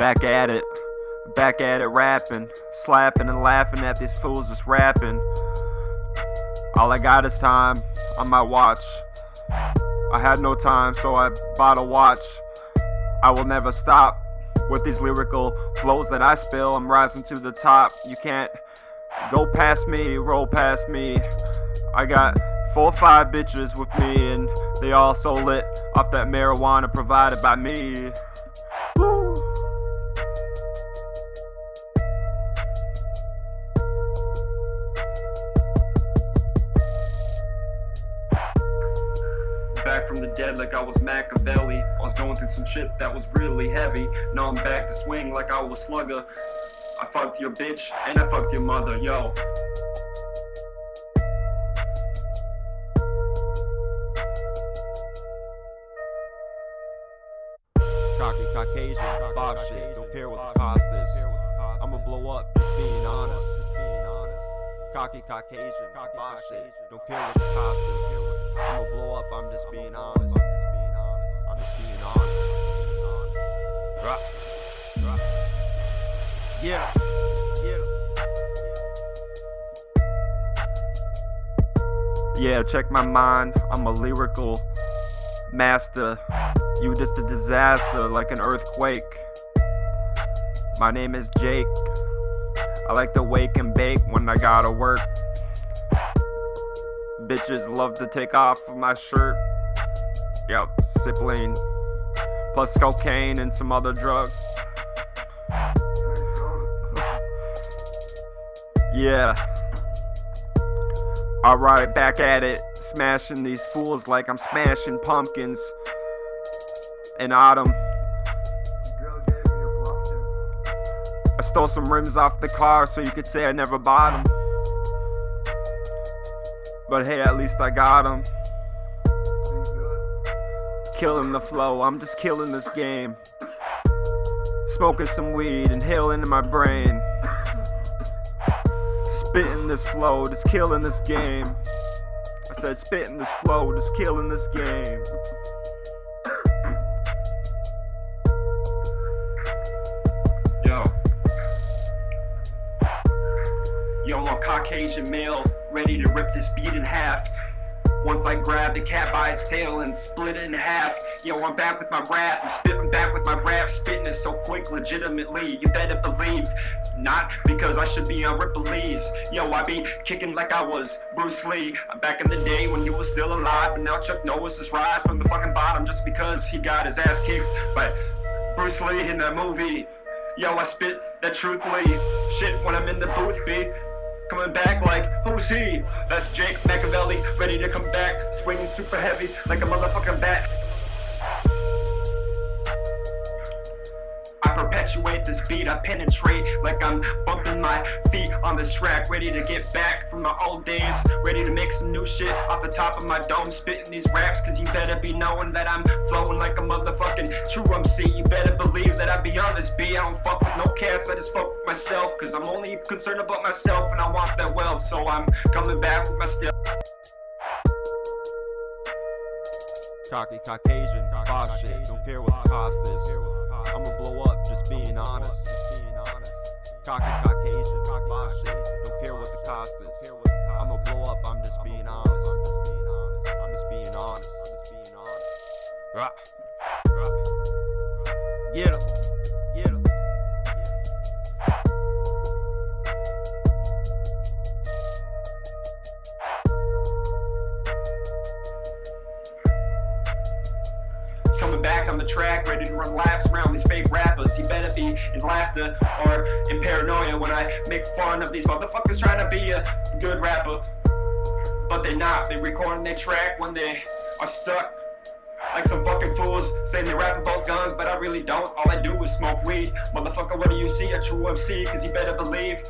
Back at it, back at it rapping, slapping and laughing at these fools just rapping. All I got is time on my watch. I had no time, so I bought a watch. I will never stop with these lyrical flows that I spill. I'm rising to the top. You can't go past me, roll past me. I got four or five bitches with me, and they all so lit off that marijuana provided by me. Back from the dead like I was Machiavelli. I was going through some shit that was really heavy. Now I'm back to swing like I was Slugger. I fucked your bitch and I fucked your mother, yo. Cocky Caucasian, boss shit, don't care what the cost is. I'ma blow up, just being honest. Cocky Caucasian, boss shit, don't care what the cost is. I'ma blow up, I'm just being honest. I'm just being honest. Yeah. Yeah, check my mind. I'm a lyrical master. You just a disaster, like an earthquake. My name is Jake. I like to wake and bake when I gotta work. Bitches love to take off of my shirt. Yep, sibling. Plus cocaine and some other drugs. Yeah. Alright, back at it. Smashing these fools like I'm smashing pumpkins in autumn. I stole some rims off the car so you could say I never bought them. But hey, at least I got them. Killing the flow, I'm just killing this game. Smoking some weed, inhaling in my brain. Spitting this flow, just killing this game. I said spitting this flow, just killing this game. Yo. Yo, I'm a Caucasian male, ready to rip this beat in half. Once I grab the cat by its tail and split it in half. Yo, I'm back with my rap. I'm spitting back with my rap. Spitting it so quick, legitimately. You better believe. Not because I should be on Ripley's. Yo, I be kicking like I was Bruce Lee. Back in the day when he was still alive. But now Chuck Norris is rise from the fucking bottom just because he got his ass kicked by Bruce Lee in that movie. Yo, I spit that truthfully. Shit when I'm in the booth, B. Coming back like, who's he? That's Jake Machiavelli, ready to come back, swinging super heavy like a motherfucking bat. Perpetuate this beat, I penetrate like I'm bumping my feet on this track, ready to get back from my old days, ready to make some new shit off the top of my dome, spitting these raps, cause you better be knowing that I'm flowing like a motherfucking true MC. You better believe that I be on this beat, I don't fuck with no cats, I just fuck with myself, cause I'm only concerned about myself and I want that wealth, so I'm coming back with my step. Cocky Caucasian, boss shit, don't care what the cost is. I'ma blow up, honest. Cocky Caucasian, boss shit, don't care what the cost is. I'ma blow up, I'm just being honest. I'm just being honest. I'm just being Rah. Get him. Coming back on the track, ready to run laps around these fake rappers. You better be in laughter or in paranoia when I make fun of these motherfuckers trying to be a good rapper. But they're not. They're recording their track when they are stuck. Like some fucking fools saying they rap about guns, but I really don't. All I do is smoke weed. Motherfucker, what do you see? A true MC, cause you better believe